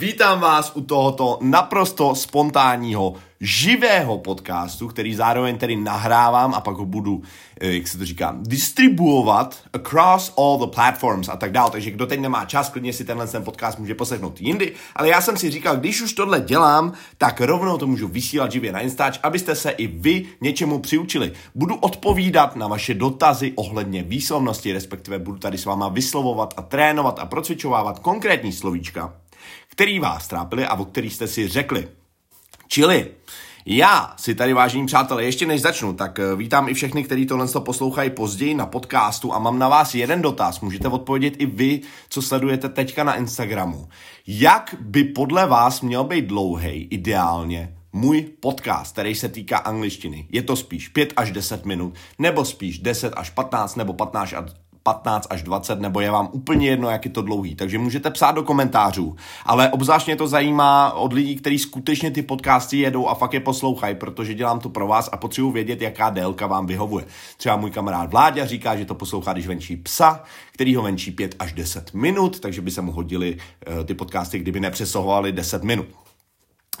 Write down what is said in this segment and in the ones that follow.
Vítám vás u tohoto naprosto spontánního, živého podcastu, který zároveň tedy nahrávám a pak ho budu, eh, jak se to říká, distribuovat across all the platforms a tak dále. Takže kdo teď nemá čas, klidně si tenhle ten podcast může poslechnout jindy. Ale já jsem si říkal, když už tohle dělám, tak rovnou to můžu vysílat živě na Instač, abyste se i vy něčemu přiučili. Budu odpovídat na vaše dotazy ohledně výslovnosti, respektive budu tady s váma vyslovovat a trénovat a procvičovávat konkrétní slovíčka který vás trápili a o kterých jste si řekli. Čili já si tady, vážení přátelé, ještě než začnu, tak eh, vítám i všechny, kteří tohle poslouchají později na podcastu a mám na vás jeden dotaz. Můžete odpovědět i vy, co sledujete teďka na Instagramu. Jak by podle vás měl být dlouhý ideálně můj podcast, který se týká angličtiny? Je to spíš 5 až 10 minut, nebo spíš 10 až 15, nebo 15 15 až 20, nebo je vám úplně jedno, jak je to dlouhý. Takže můžete psát do komentářů. Ale obzvlášť mě to zajímá od lidí, kteří skutečně ty podcasty jedou a fakt je poslouchají, protože dělám to pro vás a potřebuji vědět, jaká délka vám vyhovuje. Třeba můj kamarád Vláďa říká, že to poslouchá, když venčí psa, který ho venčí 5 až 10 minut, takže by se mu hodili uh, ty podcasty, kdyby nepřesahovaly 10 minut.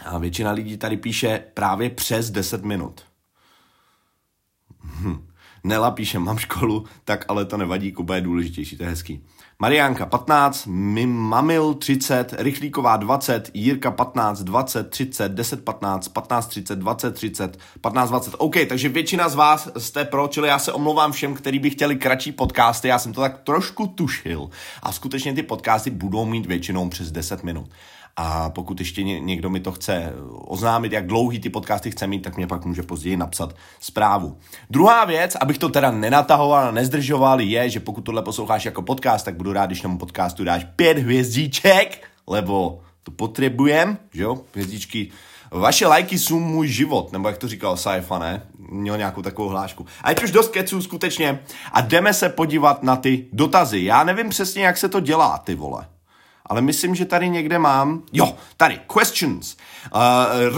A většina lidí tady píše právě přes 10 minut. Hm. Nela píše, mám školu, tak ale to nevadí, Kuba je důležitější, to je hezký. Mariánka 15, Mamil 30, Rychlíková 20, Jirka 15, 20, 30, 10, 15, 15, 30, 20, 30, 15, 20. OK, takže většina z vás jste pro, čili já se omlouvám všem, kteří by chtěli kratší podcasty, já jsem to tak trošku tušil a skutečně ty podcasty budou mít většinou přes 10 minut. A pokud ještě někdo mi to chce oznámit, jak dlouhý ty podcasty chce mít, tak mě pak může později napsat zprávu. Druhá věc, abych to teda nenatahoval a nezdržoval, je, že pokud tohle posloucháš jako podcast, tak budu rád, když tomu podcastu dáš pět hvězdíček, lebo to potřebujem, že jo, hvězdičky. Vaše lajky jsou můj život, nebo jak to říkal Saifa, ne? Měl nějakou takovou hlášku. A je už dost keců skutečně a jdeme se podívat na ty dotazy. Já nevím přesně, jak se to dělá, ty vole ale myslím, že tady někde mám, jo, tady, questions. Uh,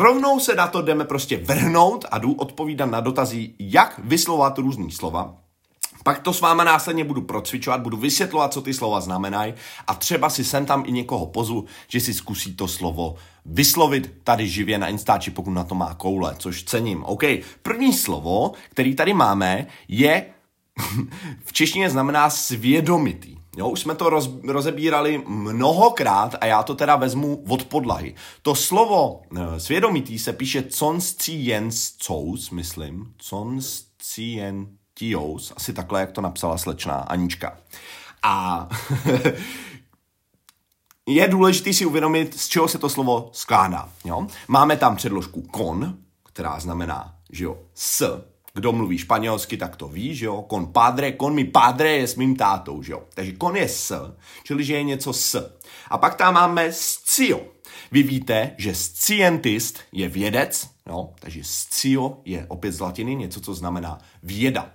rovnou se na to jdeme prostě vrhnout a jdu odpovídat na dotazy, jak vyslovat různý slova. Pak to s váma následně budu procvičovat, budu vysvětlovat, co ty slova znamenají a třeba si sem tam i někoho pozvu, že si zkusí to slovo vyslovit tady živě na Instači, pokud na to má koule, což cením. OK, první slovo, který tady máme, je v češtině znamená svědomitý. Jo, už jsme to roz, rozebírali mnohokrát a já to teda vezmu od podlahy. To slovo e, svědomitý se píše conscientious, myslím. Conscientious, asi takhle, jak to napsala slečná Anička. A je důležité si uvědomit, z čeho se to slovo skládá. Jo? Máme tam předložku con, která znamená, že jo, s, kdo mluví španělsky, tak to ví, že jo? Con padre, con mi padre je s mým tátou, že jo? Takže con je s, čili že je něco s. A pak tam máme scio. Vy víte, že scientist je vědec, jo? takže scio je opět z latiny něco, co znamená věda.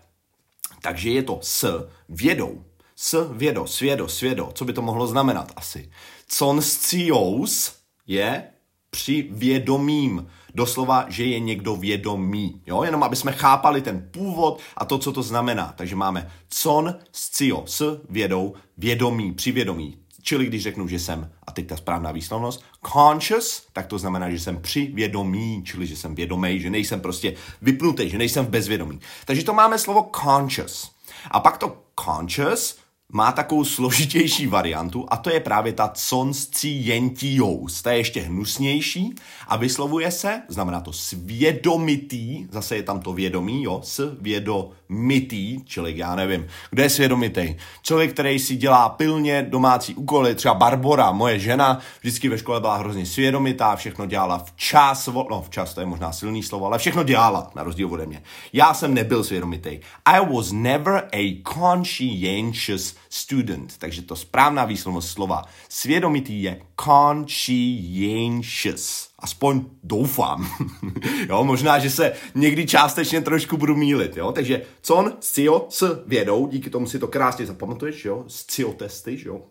Takže je to s vědou. S vědo, svědo, svědo. Co by to mohlo znamenat asi? Con scious je při vědomím doslova, že je někdo vědomý. Jo? Jenom aby jsme chápali ten původ a to, co to znamená. Takže máme con scio, s vědou, vědomí, přivědomí. Čili když řeknu, že jsem, a teď ta správná výslovnost, conscious, tak to znamená, že jsem přivědomý, čili že jsem vědomý, že nejsem prostě vypnutý, že nejsem v bezvědomí. Takže to máme slovo conscious. A pak to conscious má takovou složitější variantu a to je právě ta conscientious. Ta je ještě hnusnější a vyslovuje se, znamená to svědomitý, zase je tam to vědomí, jo, svědomitý, čili já nevím, kdo je svědomitý. Člověk, který si dělá pilně domácí úkoly, třeba Barbora, moje žena, vždycky ve škole byla hrozně svědomitá, všechno dělala včas, no včas to je možná silný slovo, ale všechno dělala, na rozdíl ode mě. Já jsem nebyl svědomitý. I was never a conscientious student. Takže to správná výslovnost slova svědomitý je conscientious. Aspoň doufám. jo, možná, že se někdy částečně trošku budu mílit. Jo? Takže con, scio, s vědou, díky tomu si to krásně zapamatuješ, jo? Scio testy, jo?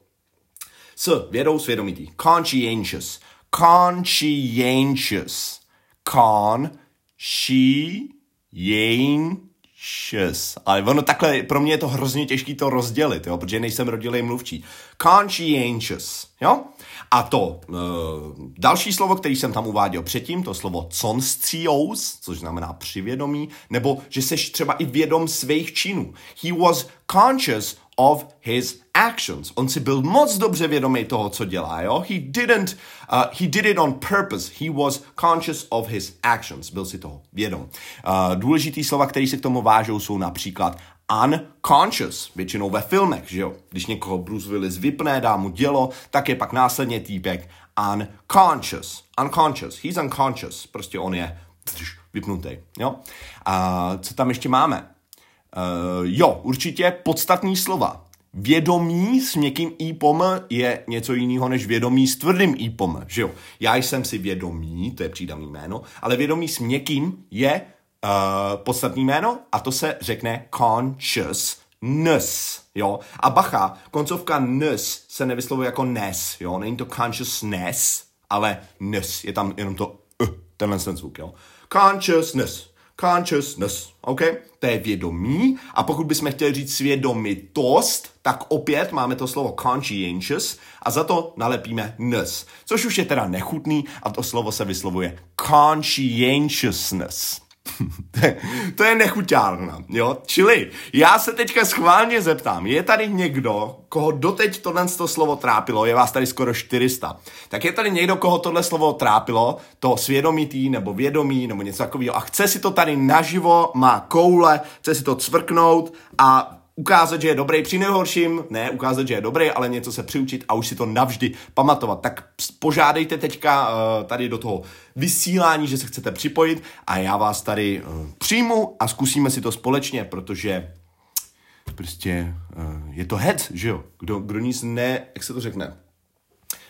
S vědou svědomitý. Conscientious. Conscientious. Con, she, jen, conscientious. Ale ono takhle, pro mě je to hrozně těžké to rozdělit, jo, protože nejsem rodilý mluvčí. Conscientious, jo? A to uh, další slovo, který jsem tam uváděl předtím, to slovo conscious, což znamená přivědomí, nebo že seš třeba i vědom svých činů. He was conscious of his actions. On si byl moc dobře vědomý toho, co dělá, jo? He didn't, uh, he did it on purpose. He was conscious of his actions. Byl si toho vědom. Uh, důležitý slova, které se k tomu vážou, jsou například unconscious, většinou ve filmech, že jo? Když někoho Bruce Willis vypne, dá mu dělo, tak je pak následně týpek unconscious. Unconscious. He's unconscious. Prostě on je vypnutý, jo? A co tam ještě máme? Uh, jo, určitě podstatní slova. Vědomí s měkkým ípom je něco jiného než vědomí s tvrdým ípom, že jo? Já jsem si vědomí, to je přídavný jméno, ale vědomí s měkkým je uh, podstatný jméno a to se řekne consciousness, jo? A bacha, koncovka ness se nevyslovuje jako nes, jo? Není to consciousness, ale ness, je tam jenom to uh, tenhle ten zvuk, jo? Consciousness consciousness, OK? To je vědomí a pokud bychom chtěli říct svědomitost, tak opět máme to slovo conscientious a za to nalepíme ness, což už je teda nechutný a to slovo se vyslovuje conscientiousness. to je nechuťárna, jo? Čili já se teďka schválně zeptám, je tady někdo, koho doteď tohle slovo trápilo, je vás tady skoro 400, tak je tady někdo, koho tohle slovo trápilo, to svědomitý nebo vědomí nebo něco takového a chce si to tady naživo, má koule, chce si to cvrknout a ukázat, že je dobrý při nejhorším, ne ukázat, že je dobrý, ale něco se přiučit a už si to navždy pamatovat. Tak požádejte teďka uh, tady do toho vysílání, že se chcete připojit a já vás tady uh, přijmu a zkusíme si to společně, protože prostě uh, je to head, že jo? Kdo, kdo nic ne, jak se to řekne?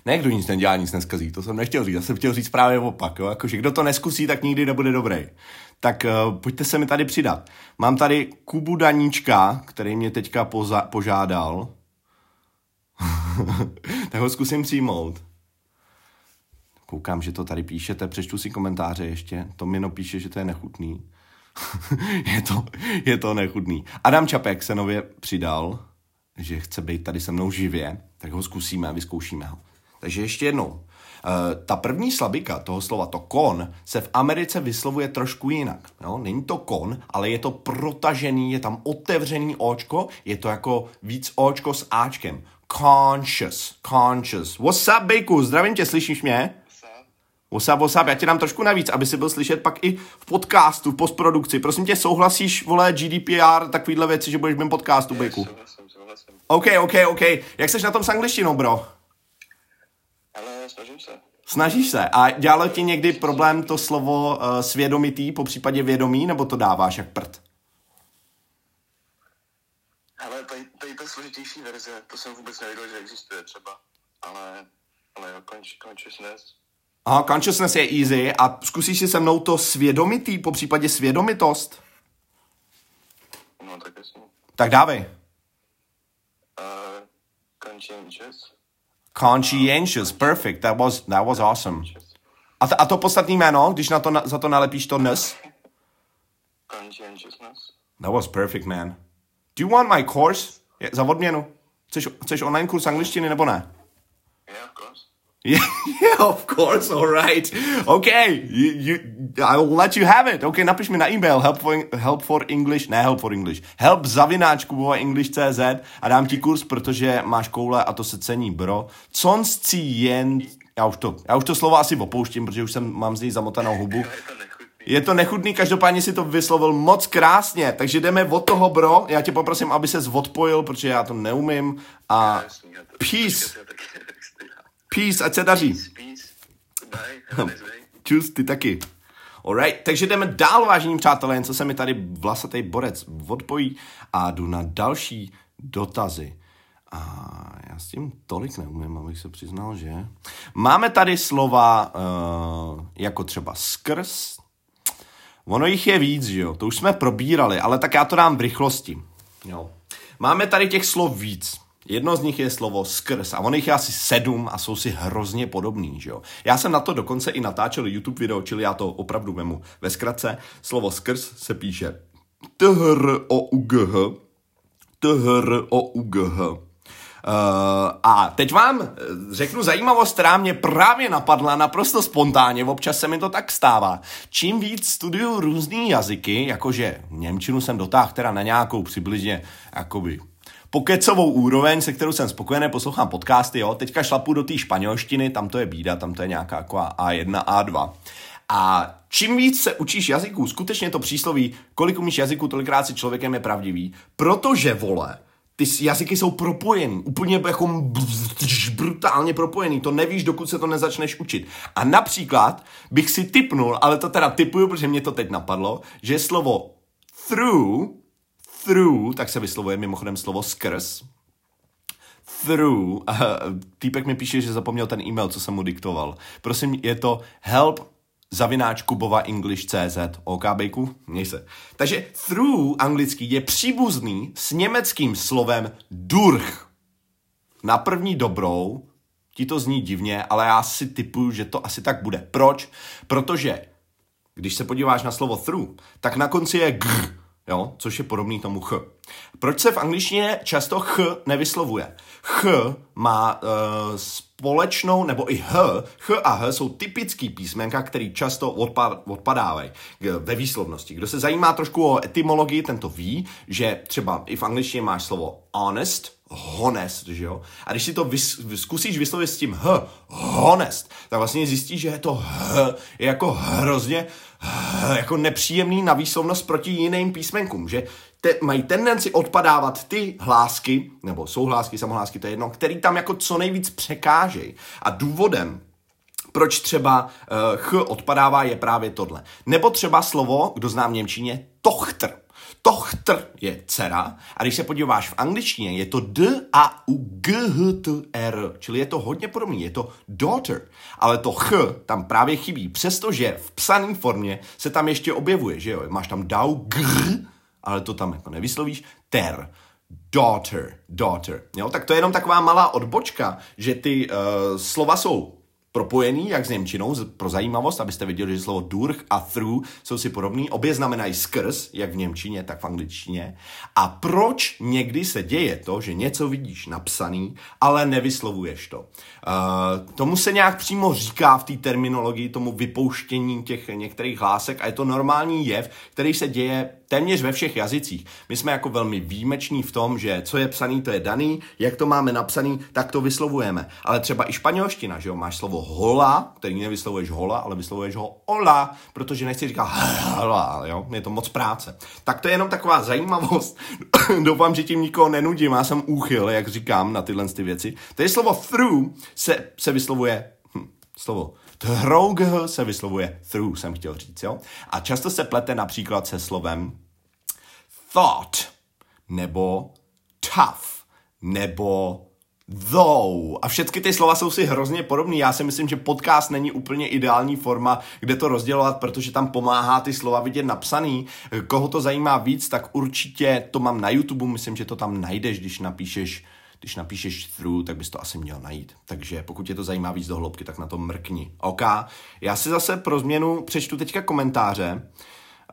Ne, kdo nic nedělá, nic neskazí, to jsem nechtěl říct, já jsem chtěl říct právě opak, jo? Jakože kdo to neskusí, tak nikdy nebude dobrý tak uh, pojďte se mi tady přidat. Mám tady Kubu Daníčka, který mě teďka poza- požádal. tak ho zkusím přijmout. Koukám, že to tady píšete, přečtu si komentáře ještě. To Mino píše, že to je nechutný. je, to, je to nechutný. Adam Čapek se nově přidal, že chce být tady se mnou živě, tak ho zkusíme, vyzkoušíme ho. Takže ještě jednou. Eh, ta první slabika toho slova, to kon, se v Americe vyslovuje trošku jinak. Jo? Není to kon, ale je to protažený, je tam otevřený očko, je to jako víc očko s áčkem. Conscious, conscious. What's up, Bejku? Zdravím tě, slyšíš mě? What's up, what's up? Já ti dám trošku navíc, aby si byl slyšet pak i v podcastu, v postprodukci. Prosím tě, souhlasíš, vole, GDPR, takovýhle věci, že budeš v mém podcastu, Bejku? Souhlasím, souhlasím. OK, OK, OK. Jak seš na tom s angličtinou, bro? Ale snažím se. Snažíš se. A dělalo ti někdy problém to slovo uh, svědomitý, po případě vědomí, nebo to dáváš jak prd? Ale tady, tady ta složitější verze, to jsem vůbec nevěděl, že existuje třeba. Ale, ale jo, consciousness. Aha, consciousness je easy. A zkusíš si se mnou to svědomitý, po případě svědomitost? No, tak jasně. Tak dávej. Uh, conscientious. Conscientious, perfect, that was, that was awesome. A, to, a to podstatný jméno, když na to, na, za to nalepíš to nes? Conscientiousness. That was perfect, man. Do you want my course? Je, za odměnu. Chceš, chceš online kurz angličtiny nebo ne? Yeah, of course. Yeah, of course, all right. Okay, you, you, I will let you have it. Okay, napiš mi na e-mail help for, help for English, ne help for English, help zavináč English.cz a dám ti kurz, protože máš koule a to se cení, bro. Conci jen, já už to, já už to slovo asi opouštím, protože už jsem, mám z něj zamotanou hubu. Je to nechutný, každopádně si to vyslovil moc krásně, takže jdeme od toho, bro. Já tě poprosím, aby se odpojil, protože já to neumím. A peace. Peace, ať se daří. Peace, peace. Bye, Čus, ty taky. Alright, takže jdeme dál, vážení přátelé, jen co se mi tady vlasatý borec odpojí a jdu na další dotazy. A já s tím tolik neumím, abych se přiznal, že... Máme tady slova uh, jako třeba skrz. Ono jich je víc, že jo? To už jsme probírali, ale tak já to dám v rychlosti. Jo. Máme tady těch slov víc. Jedno z nich je slovo skrz a on jich je asi sedm a jsou si hrozně podobný, že jo. Já jsem na to dokonce i natáčel YouTube video, čili já to opravdu vemu ve zkratce. Slovo skrz se píše T-H-R-O-U-G-H, T-H-R-O-U-G-H. Uh, a teď vám eh, řeknu zajímavost, která mě právě napadla naprosto spontánně, občas se mi to tak stává. Čím víc studuju různý jazyky, jakože Němčinu jsem dotáhl teda na nějakou přibližně jakoby pokecovou úroveň, se kterou jsem spokojený, poslouchám podcasty, jo. Teďka šlapu do té španělštiny, tam to je bída, tam to je nějaká jako A1, A2. A čím víc se učíš jazyků, skutečně to přísloví, kolik umíš jazyků, tolikrát si člověkem je pravdivý, protože, vole, ty jazyky jsou propojený, úplně jako brutálně propojený, to nevíš, dokud se to nezačneš učit. A například bych si typnul, ale to teda typuju, protože mě to teď napadlo, že slovo through, through, tak se vyslovuje mimochodem slovo skrz, through, uh, týpek mi píše, že zapomněl ten e-mail, co jsem mu diktoval. Prosím, je to help zavináč Kubova English.cz. OK, bejku? Měj se. Takže through anglický je příbuzný s německým slovem durch. Na první dobrou ti to zní divně, ale já si typuju, že to asi tak bude. Proč? Protože když se podíváš na slovo through, tak na konci je gr, jo, což je podobný tomu ch. Proč se v angličtině často ch nevyslovuje? Ch má uh, společnou, nebo i H, H a H jsou typický písmenka, který často odpad, odpadávají ve výslovnosti. Kdo se zajímá trošku o etymologii, tento ví, že třeba i v angličtině máš slovo honest, honest, že jo? A když si to vys, zkusíš vyslovit s tím H, honest, tak vlastně zjistíš, že je to H, je jako hrozně jako nepříjemný na výslovnost proti jiným písmenkům, že te, mají tendenci odpadávat ty hlásky, nebo souhlásky, samohlásky, to je jedno, který tam jako co nejvíc překážejí. A důvodem, proč třeba uh, ch odpadává, je právě tohle. Nebo třeba slovo, kdo zná v Němčině, tochtr. Tochtr je dcera. A když se podíváš v angličtině, je to D a u G H T R, čili je to hodně podobný, je to daughter, ale to ch tam právě chybí, přestože v psané formě se tam ještě objevuje, že jo, máš tam dau gr, ale to tam jako nevyslovíš, ter, daughter, daughter. Jo? Tak to je jenom taková malá odbočka, že ty uh, slova jsou propojený, jak s Němčinou, pro zajímavost, abyste viděli, že slovo durch a through jsou si podobný. Obě znamenají skrz, jak v Němčině, tak v angličtině. A proč někdy se děje to, že něco vidíš napsaný, ale nevyslovuješ to? Uh, tomu se nějak přímo říká v té terminologii, tomu vypouštění těch některých hlásek a je to normální jev, který se děje téměř ve všech jazycích. My jsme jako velmi výjimeční v tom, že co je psaný, to je daný, jak to máme napsaný, tak to vyslovujeme. Ale třeba i španělština, že jo, máš slovo hola, který nevyslovuješ hola, ale vyslovuješ ho ola, protože nechci říkat hola, jo, je to moc práce. Tak to je jenom taková zajímavost. Doufám, že tím nikoho nenudím, já jsem úchyl, jak říkám na tyhle ty věci. To je slovo through se, se vyslovuje hm, slovo Through se vyslovuje through, jsem chtěl říct, jo? A často se plete například se slovem thought, nebo tough, nebo though. A všechny ty slova jsou si hrozně podobné. Já si myslím, že podcast není úplně ideální forma, kde to rozdělovat, protože tam pomáhá ty slova vidět napsaný. Koho to zajímá víc, tak určitě to mám na YouTube, myslím, že to tam najdeš, když napíšeš když napíšeš through, tak bys to asi měl najít. Takže pokud tě to zajímá víc do hloubky, tak na to mrkni. OK, já si zase pro změnu přečtu teďka komentáře.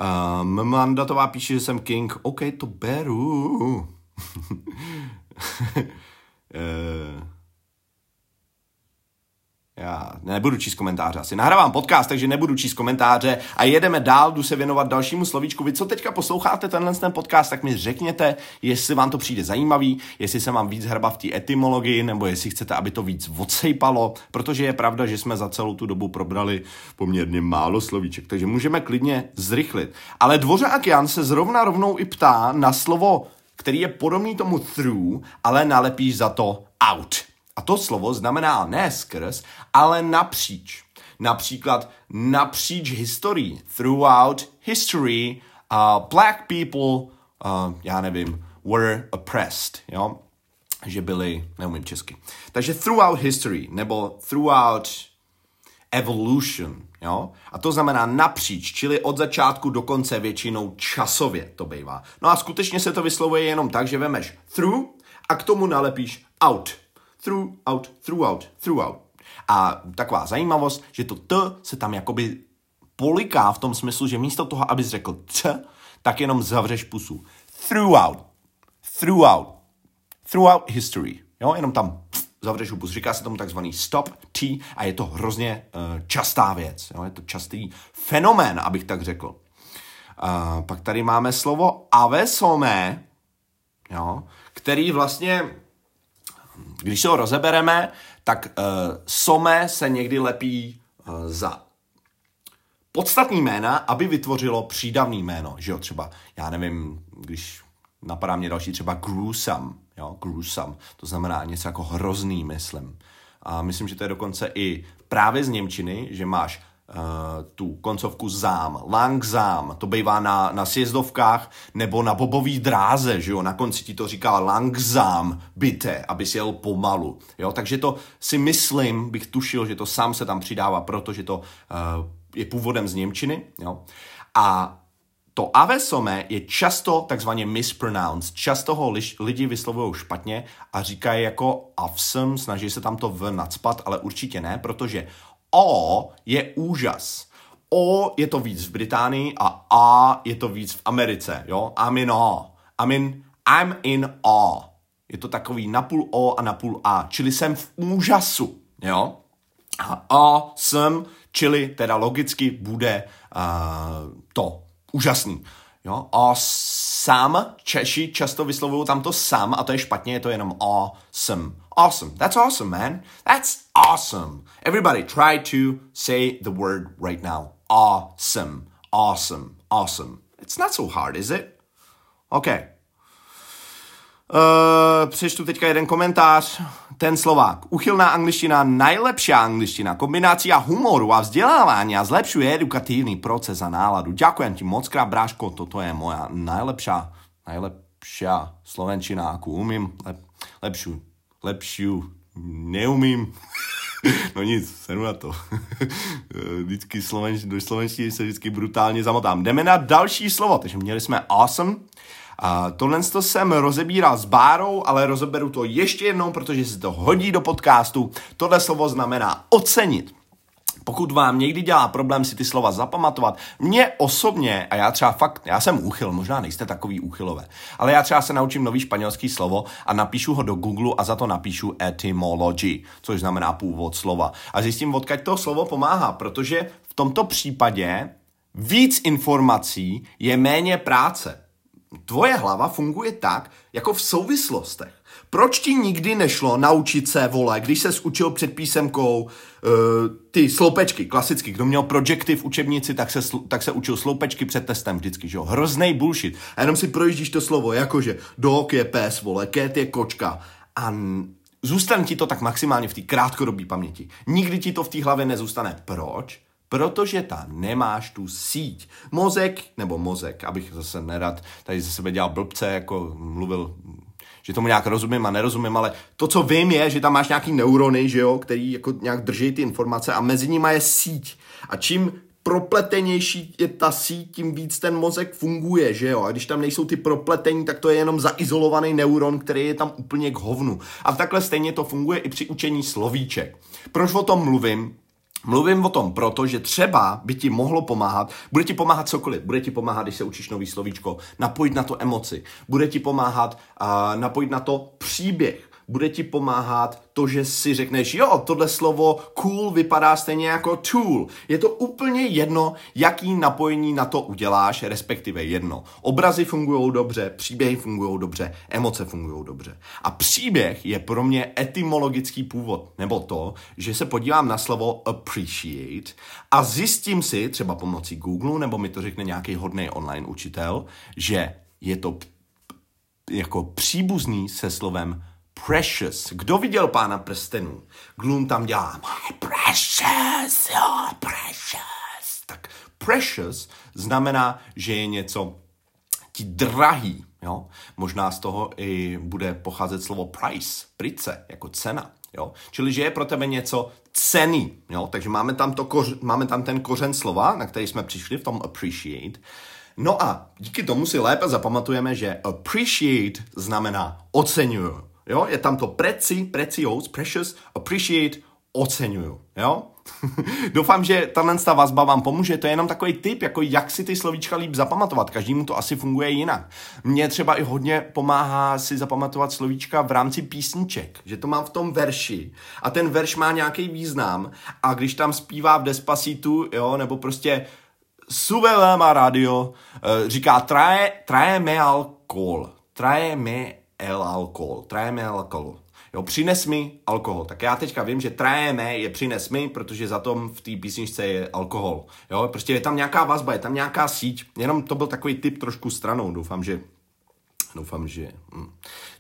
Uh, Mandatová píše, že jsem king. OK, to beru. uh, Já nebudu číst komentáře asi. Nahrávám podcast, takže nebudu číst komentáře a jedeme dál, jdu se věnovat dalšímu slovíčku. Vy, co teďka posloucháte tenhle ten podcast, tak mi řekněte, jestli vám to přijde zajímavý, jestli se vám víc hrba v té etymologii, nebo jestli chcete, aby to víc odsejpalo, protože je pravda, že jsme za celou tu dobu probrali poměrně málo slovíček, takže můžeme klidně zrychlit. Ale Dvořák Jan se zrovna rovnou i ptá na slovo, který je podobný tomu through, ale nalepíš za to out. A to slovo znamená ne skrz, ale napříč. Například napříč historií. Throughout history, uh, black people, uh, já nevím, were oppressed, jo? Že byli, neumím česky. Takže throughout history, nebo throughout evolution, jo? A to znamená napříč, čili od začátku do konce většinou časově to bývá. No a skutečně se to vyslovuje jenom tak, že vemeš through a k tomu nalepíš out throughout, throughout, throughout. A taková zajímavost, že to T se tam jakoby poliká v tom smyslu, že místo toho, abys řekl C, tak jenom zavřeš pusu. Throughout. Throughout. Throughout history. Jo, jenom tam zavřeš pus. Říká se tomu takzvaný stop T a je to hrozně uh, častá věc. Jo? Je to častý fenomén, abych tak řekl. Uh, pak tady máme slovo avesome, jo? který vlastně, když se ho rozebereme, tak uh, some se někdy lepí uh, za podstatný jména, aby vytvořilo přídavný jméno, že jo, třeba, já nevím, když napadá mě další třeba gruesome, jo, gruesome, to znamená něco jako hrozný, myslím. A myslím, že to je dokonce i právě z Němčiny, že máš uh, tu koncovku zám, langzám, to bývá na, na sjezdovkách nebo na bobový dráze, že jo, na konci ti to říká langzám, byte, aby si jel pomalu, jo, takže to si myslím, bych tušil, že to sám se tam přidává, protože to uh, je původem z Němčiny, jo, a to avesome je často takzvaně mispronounced. Často ho liš, lidi vyslovují špatně a říkají jako avsem, snaží se tam to v nadspat, ale určitě ne, protože o je úžas. O je to víc v Británii a a je to víc v Americe, jo? I'm in awe. I'm in, I'm in awe. Je to takový napůl o a napůl a, čili jsem v úžasu, jo? A a jsem, čili teda logicky bude uh, to, úžasný. Jo? A sám, Češi často vyslovují tam to sam a to je špatně, je to jenom awesome. Awesome. That's awesome, man. That's awesome. Everybody try to say the word right now. Awesome. Awesome. Awesome. It's not so hard, is it? Okay. Uh, přečtu teďka jeden komentář. Ten Slovák. Uchylná angličtina, nejlepší angličtina, kombinace humoru a vzdělávání zlepšuje edukativní proces a náladu. Ďakujem ti moc krát, bráško, toto je moja nejlepší, nejlepší slovenčina, jakou umím. Lep, lepší, lepší neumím. no nic, seru na to. vždycky slovenč, do slovenštiny se vždycky brutálně zamotám. Jdeme na další slovo, takže měli jsme awesome, a tohle to jsem rozebíral s Bárou, ale rozeberu to ještě jednou, protože se to hodí do podcastu. Tohle slovo znamená ocenit. Pokud vám někdy dělá problém si ty slova zapamatovat, mě osobně, a já třeba fakt, já jsem úchyl, možná nejste takový úchylové, ale já třeba se naučím nový španělský slovo a napíšu ho do Google a za to napíšu etymology, což znamená původ slova. A zjistím, odkud to slovo pomáhá, protože v tomto případě víc informací je méně práce. Tvoje hlava funguje tak, jako v souvislostech. Proč ti nikdy nešlo naučit se, vole, když se učil před písemkou uh, ty sloupečky, klasicky, kdo měl projekty v učebnici, tak se, tak se učil sloupečky před testem vždycky, že jo, hrozný bullshit. A jenom si projíždíš to slovo, jakože dog je pes, vole, cat je kočka. A zůstane ti to tak maximálně v té krátkodobé paměti. Nikdy ti to v té hlavě nezůstane. Proč? Protože tam nemáš tu síť. Mozek, nebo mozek, abych zase nerad tady ze sebe dělal blbce, jako mluvil že tomu nějak rozumím a nerozumím, ale to, co vím, je, že tam máš nějaký neurony, že jo, který jako nějak drží ty informace a mezi nimi je síť. A čím propletenější je ta síť, tím víc ten mozek funguje, že jo? A když tam nejsou ty propletení, tak to je jenom zaizolovaný neuron, který je tam úplně k hovnu. A takhle stejně to funguje i při učení slovíček. Proč o tom mluvím? Mluvím o tom proto, že třeba by ti mohlo pomáhat, bude ti pomáhat cokoliv, bude ti pomáhat, když se učíš nový slovíčko, napojit na to emoci, bude ti pomáhat uh, napojit na to příběh, bude ti pomáhat to, že si řekneš, jo, tohle slovo cool vypadá stejně jako tool. Je to úplně jedno, jaký napojení na to uděláš, respektive jedno. Obrazy fungují dobře, příběhy fungují dobře, emoce fungují dobře. A příběh je pro mě etymologický původ, nebo to, že se podívám na slovo appreciate a zjistím si, třeba pomocí Google, nebo mi to řekne nějaký hodný online učitel, že je to jako příbuzný se slovem precious. Kdo viděl pána prstenů? Gloom tam dělá my precious, oh, precious. Tak precious znamená, že je něco ti drahý. Jo? Možná z toho i bude pocházet slovo price, price, jako cena. Jo? Čili, že je pro tebe něco cený. Jo? Takže máme tam, to koř, máme tam ten kořen slova, na který jsme přišli v tom appreciate. No a díky tomu si lépe zapamatujeme, že appreciate znamená oceňuju. Jo, je tam to preci, precious, precious, appreciate, oceňuju. Jo? Doufám, že tahle ta vazba vám pomůže. To je jenom takový tip, jako jak si ty slovíčka líp zapamatovat. Každému to asi funguje jinak. Mně třeba i hodně pomáhá si zapamatovat slovíčka v rámci písniček, že to mám v tom verši a ten verš má nějaký význam a když tam zpívá v Despacito, jo, nebo prostě Sube má radio, eh, říká traje, traje me alkohol, traje me el alkohol, traje me alkohol. Jo, přines mi alkohol. Tak já teďka vím, že trajeme je přines mi, protože za tom v té písničce je alkohol. Jo, prostě je tam nějaká vazba, je tam nějaká síť. Jenom to byl takový typ trošku stranou. Doufám, že Doufám, že hm,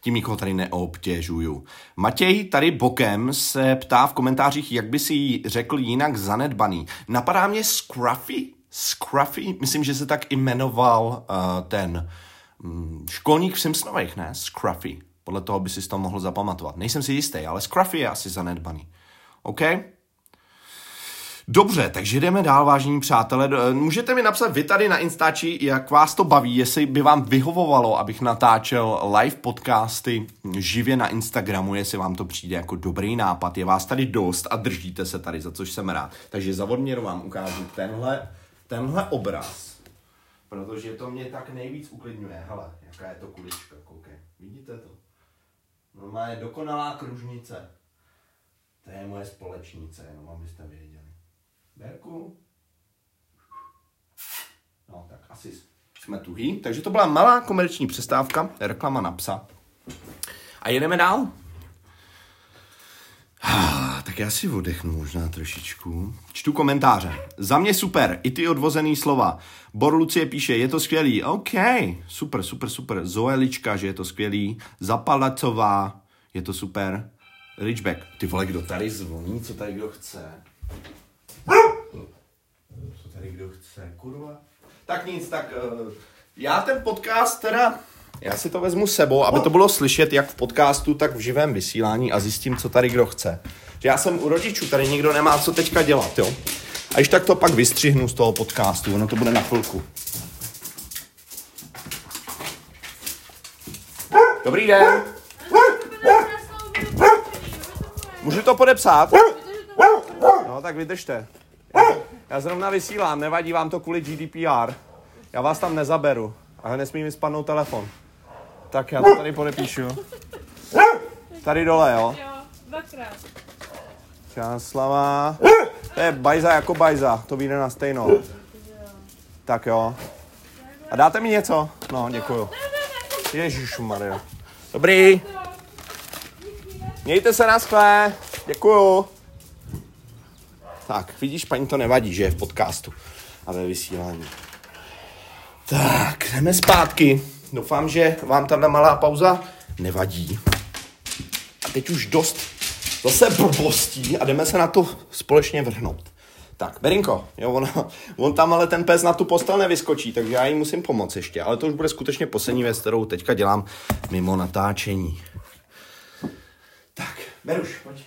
tím nikoho tady neobtěžuju. Matěj tady bokem se ptá v komentářích, jak by si řekl jinak zanedbaný. Napadá mě Scruffy? Scruffy? Myslím, že se tak jmenoval uh, ten um, školník v Simpsonových, ne? Scruffy. Podle toho by si to mohl zapamatovat. Nejsem si jistý, ale Scruffy je asi zanedbaný. OK? Dobře, takže jdeme dál, vážení přátelé. Můžete mi napsat vy tady na Instači, jak vás to baví, jestli by vám vyhovovalo, abych natáčel live podcasty živě na Instagramu, jestli vám to přijde jako dobrý nápad. Je vás tady dost a držíte se tady, za což jsem rád. Takže za odměru vám ukážu tenhle, tenhle obraz, protože to mě tak nejvíc uklidňuje. Hele, jaká je to kulička, koukej. Vidíte to? Normálně dokonalá kružnice. To je moje společnice, jenom abyste věděli. Berku. No, tak asi jsme tuhý. Takže to byla malá komerční přestávka, reklama na psa. A jedeme dál. Já si oddechnu možná trošičku. Čtu komentáře. Za mě super, i ty odvozený slova. Bor Lucie píše, je to skvělý. OK, super, super, super. Zoelička, že je to skvělý. Zapalacová, je to super. Richback, ty vole, kdo tady zvoní, co tady kdo chce? Co tady kdo chce, kurva? Tak nic, tak uh, já ten podcast teda, já si to vezmu sebou, aby to bylo slyšet jak v podcastu, tak v živém vysílání a zjistím, co tady kdo chce. Že já jsem u rodičů, tady nikdo nemá co teďka dělat, jo? A když tak to pak vystřihnu z toho podcastu, ono to bude na chvilku. Dobrý den. Můžu to podepsat? No tak vydržte. Já zrovna vysílám, nevadí vám to kvůli GDPR. Já vás tam nezaberu. Ale nesmí mi spadnout telefon. Tak já to tady podepíšu. Tady dole, jo? Jo, dvakrát. Čáslava. To je bajza jako bajza, to vyjde na stejno. Tak jo. A dáte mi něco? No, děkuju. Ježišu Maria. Dobrý. Mějte se na skle. Děkuju. Tak, vidíš, paní to nevadí, že je v podcastu a ve vysílání. Tak, jdeme zpátky. Doufám, že vám tahle malá pauza nevadí. A teď už dost zase blbostí a jdeme se na to společně vrhnout. Tak, Berinko, jo, on, on tam ale ten pes na tu postel nevyskočí, takže já jí musím pomoct ještě, ale to už bude skutečně poslední věc, kterou teďka dělám mimo natáčení. Tak, Beruš, pojď.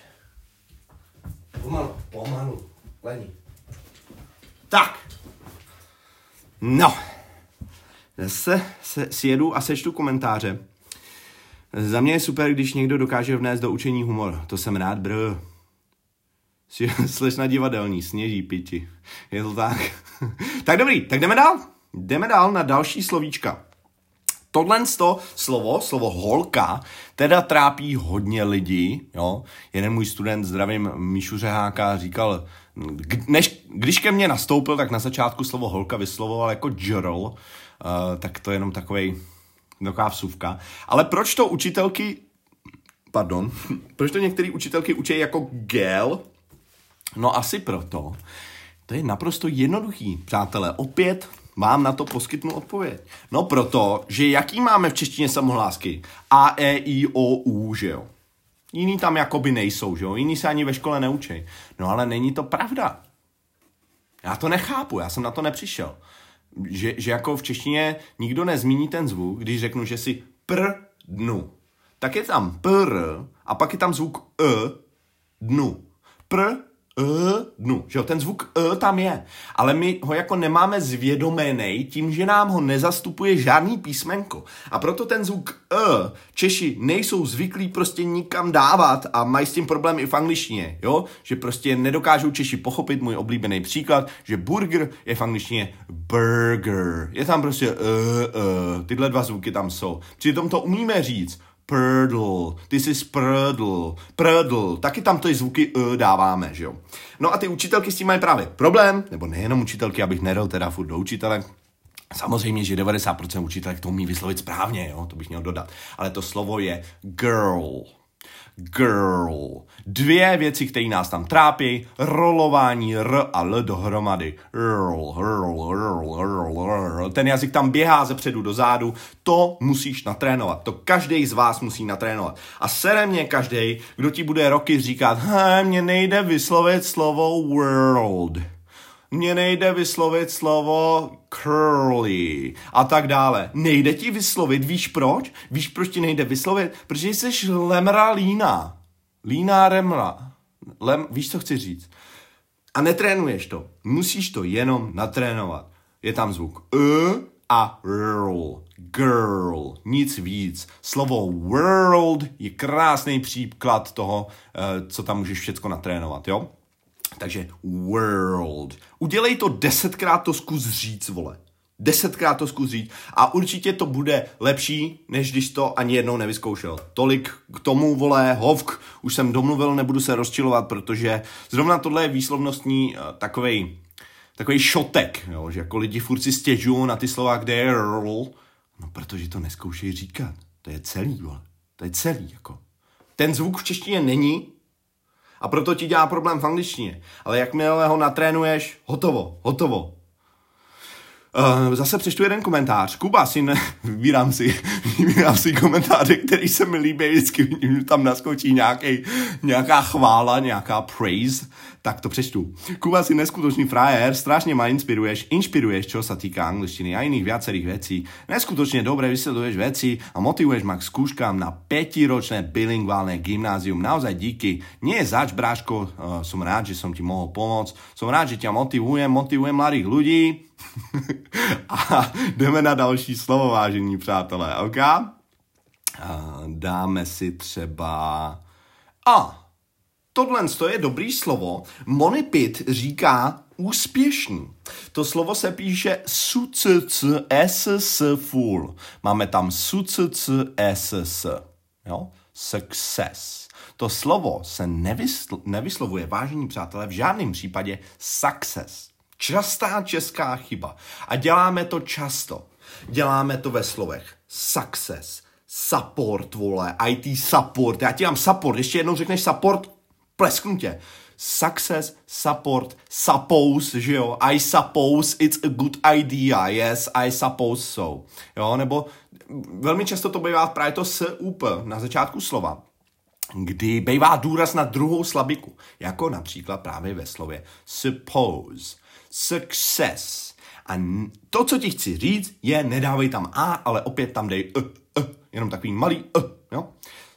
Pomalu, pomalu, lení. Tak. No. Zase se, sjedu a sečtu komentáře. Za mě je super, když někdo dokáže vnést do učení humor. To jsem rád, br. Slečna divadelní, sněží piti. Je to tak. tak dobrý, tak jdeme dál. Jdeme dál na další slovíčka. Tohle to slovo, slovo holka, teda trápí hodně lidí. Jo? Jeden můj student, zdravím Míšu Řeháka, říkal, než, když ke mně nastoupil, tak na začátku slovo holka vyslovoval jako girl, uh, tak to je jenom takovej taková vsuvka. Ale proč to učitelky, pardon, proč to některé učitelky učí jako girl? No asi proto. To je naprosto jednoduchý, přátelé. Opět vám na to poskytnu odpověď. No proto, že jaký máme v češtině samohlásky? A, E, I, O, U, že jo? Jiný tam jakoby nejsou, že jo? Jiný se ani ve škole neučí. No ale není to pravda. Já to nechápu, já jsem na to nepřišel. Že, že jako v češtině nikdo nezmíní ten zvuk, když řeknu, že si pr dnu. Tak je tam pr a pak je tam zvuk e dnu. Pr dnu, že jo, ten zvuk e tam je, ale my ho jako nemáme zvědomený tím, že nám ho nezastupuje žádný písmenko. A proto ten zvuk e Češi nejsou zvyklí prostě nikam dávat a mají s tím problém i v angličtině, jo, že prostě nedokážou Češi pochopit můj oblíbený příklad, že burger je v angličtině burger. Je tam prostě e, e, tyhle dva zvuky tam jsou. Přitom to umíme říct, Purdle, this is purdle, purdle, taky tam ty zvuky uh, dáváme, že jo. No a ty učitelky s tím mají právě problém, nebo nejenom učitelky, abych nedal teda furt do učitele, Samozřejmě, že 90% učitelek to umí vyslovit správně, jo, to bych měl dodat. Ale to slovo je girl girl. Dvě věci, které nás tam trápí, rolování r a l dohromady. Rl, rl, rl, rl, rl. Ten jazyk tam běhá ze předu do zádu, to musíš natrénovat. To každý z vás musí natrénovat. A sere mě každý, kdo ti bude roky říkat, mně nejde vyslovit slovo world mně nejde vyslovit slovo curly a tak dále. Nejde ti vyslovit, víš proč? Víš, proč ti nejde vyslovit? Protože jsi lemra lína. Lína remra. Lem, víš, co chci říct? A netrénuješ to. Musíš to jenom natrénovat. Je tam zvuk e a girl. Girl. Nic víc. Slovo world je krásný příklad toho, eh, co tam můžeš všechno natrénovat, jo? Takže world. Udělej to desetkrát to zkus říct, vole. Desetkrát to zkus říct a určitě to bude lepší, než když to ani jednou nevyzkoušel. Tolik k tomu, vole, hovk, už jsem domluvil, nebudu se rozčilovat, protože zrovna tohle je výslovnostní uh, takovej, takový šotek, jo, že jako lidi furt si stěžují na ty slova, kde je rl, no protože to neskoušej říkat. To je celý, vole. To je celý, jako. Ten zvuk v češtině není, a proto ti dělá problém v angličtině. Ale jakmile ho natrénuješ, hotovo, hotovo. Uh, zase přečtu jeden komentář. Kuba si ne... Vybírám si, vybírám si komentáře, který se mi líbí, vždycky tam naskočí nějaký, nějaká chvála, nějaká praise tak to přečtu. Kuba si neskutečný frajer, strašně ma inspiruješ, inšpiruješ, čo sa týka angličtiny a iných viacerých vecí. Neskutočne dobre vysleduješ veci a motivuješ ma k skúškám na 5-ročné bilingválne gymnázium. Naozaj díky. Nie je zač, bráško, uh, som rád, že som ti mohol pomôcť. Som rád, že ťa motivujem, motivujem mladých ľudí. a jdeme na další slovo, vážení přátelé, ok? Dáme si třeba... A, tohle je dobrý slovo. Monipit říká úspěšný. To slovo se píše full. Máme tam success. Jo? Success. To slovo se nevysl- nevyslovuje, vážení přátelé, v žádném případě success. Častá česká chyba. A děláme to často. Děláme to ve slovech success, support, vole, IT support. Já ti dám support, ještě jednou řekneš support, plesknutě. Success, support, suppose, že jo, I suppose it's a good idea, yes, I suppose so, jo, nebo velmi často to bývá právě to s up na začátku slova, kdy bývá důraz na druhou slabiku, jako například právě ve slově suppose, success. A to, co ti chci říct, je nedávej tam a, ale opět tam dej uh, uh, jenom takový malý uh, jo.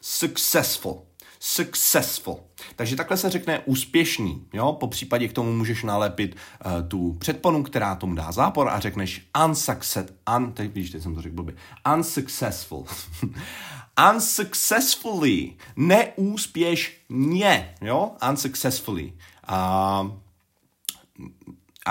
Successful successful. Takže takhle se řekne úspěšný, jo? Po případě k tomu můžeš nalepit uh, tu předponu, která tomu dá zápor a řekneš unsuccess, un, teď víš, teď jsem to řekl blbě, unsuccessful. unsuccessfully, neúspěšně, jo? Unsuccessfully. Uh,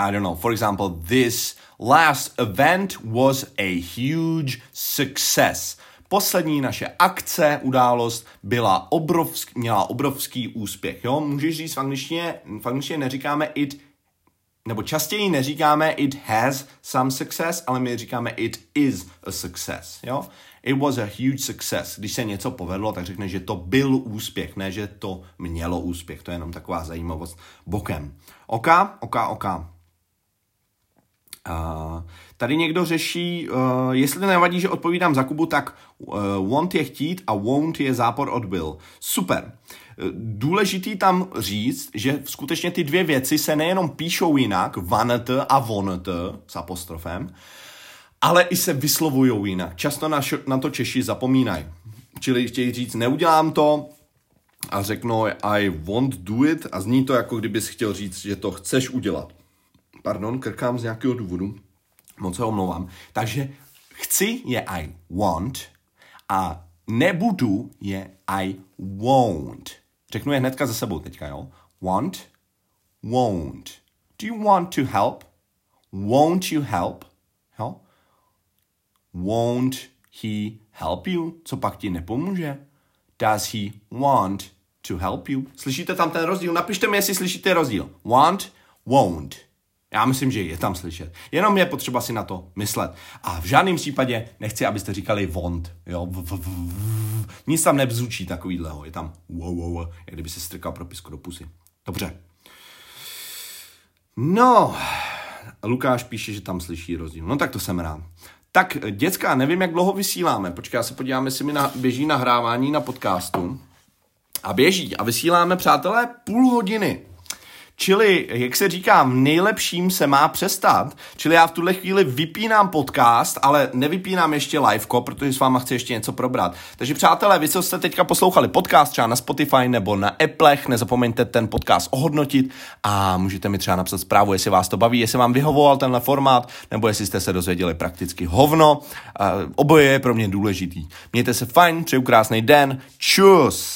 I don't know, for example, this last event was a huge success poslední naše akce, událost byla obrovský, měla obrovský úspěch. Jo? Můžeš říct v angličtině, v angličtině neříkáme it, nebo častěji neříkáme it has some success, ale my říkáme it is a success. Jo? It was a huge success. Když se něco povedlo, tak řekne, že to byl úspěch, ne, že to mělo úspěch. To je jenom taková zajímavost bokem. Oka, oka, oka. Uh, tady někdo řeší, uh, jestli nevadí, že odpovídám za Kubu, tak uh, want je chtít a won't je zápor od will. Super. Důležitý tam říct, že skutečně ty dvě věci se nejenom píšou jinak, vanat a vonat s apostrofem, ale i se vyslovují jinak. Často na, na to Češi zapomínají. Čili chtějí říct, neudělám to, a řeknou I won't do it a zní to jako kdybys chtěl říct, že to chceš udělat. Pardon, krkám z nějakého důvodu, moc se omlouvám. Takže chci je I want a nebudu je I won't. Řeknu je hnedka za sebou teďka, jo? Want, won't. Do you want to help? Won't you help? Jo? Won't he help you? Co pak ti nepomůže? Does he want to help you? Slyšíte tam ten rozdíl? Napište mi, jestli slyšíte rozdíl. Want, won't. Já myslím, že je tam slyšet. Jenom je potřeba si na to myslet. A v žádném případě nechci, abyste říkali want. Jo? V, v, v. Nic tam nebzučí takovýhleho. Je tam wow, wow, wow, jak kdyby se strkal propisku do pusy. Dobře. No, Lukáš píše, že tam slyší rozdíl. No tak to jsem rád. Tak, děcka, nevím, jak dlouho vysíláme. Počkej, já se podívám, jestli mi na, běží nahrávání na podcastu. A běží. A vysíláme, přátelé, půl hodiny. Čili, jak se říká, v nejlepším se má přestat. Čili já v tuhle chvíli vypínám podcast, ale nevypínám ještě liveko, protože s váma chci ještě něco probrat. Takže přátelé, vy, co jste teďka poslouchali podcast třeba na Spotify nebo na Applech, nezapomeňte ten podcast ohodnotit a můžete mi třeba napsat zprávu, jestli vás to baví, jestli vám vyhovoval tenhle formát, nebo jestli jste se dozvěděli prakticky hovno. Oboje je pro mě důležitý. Mějte se fajn, přeju krásný den. Čus!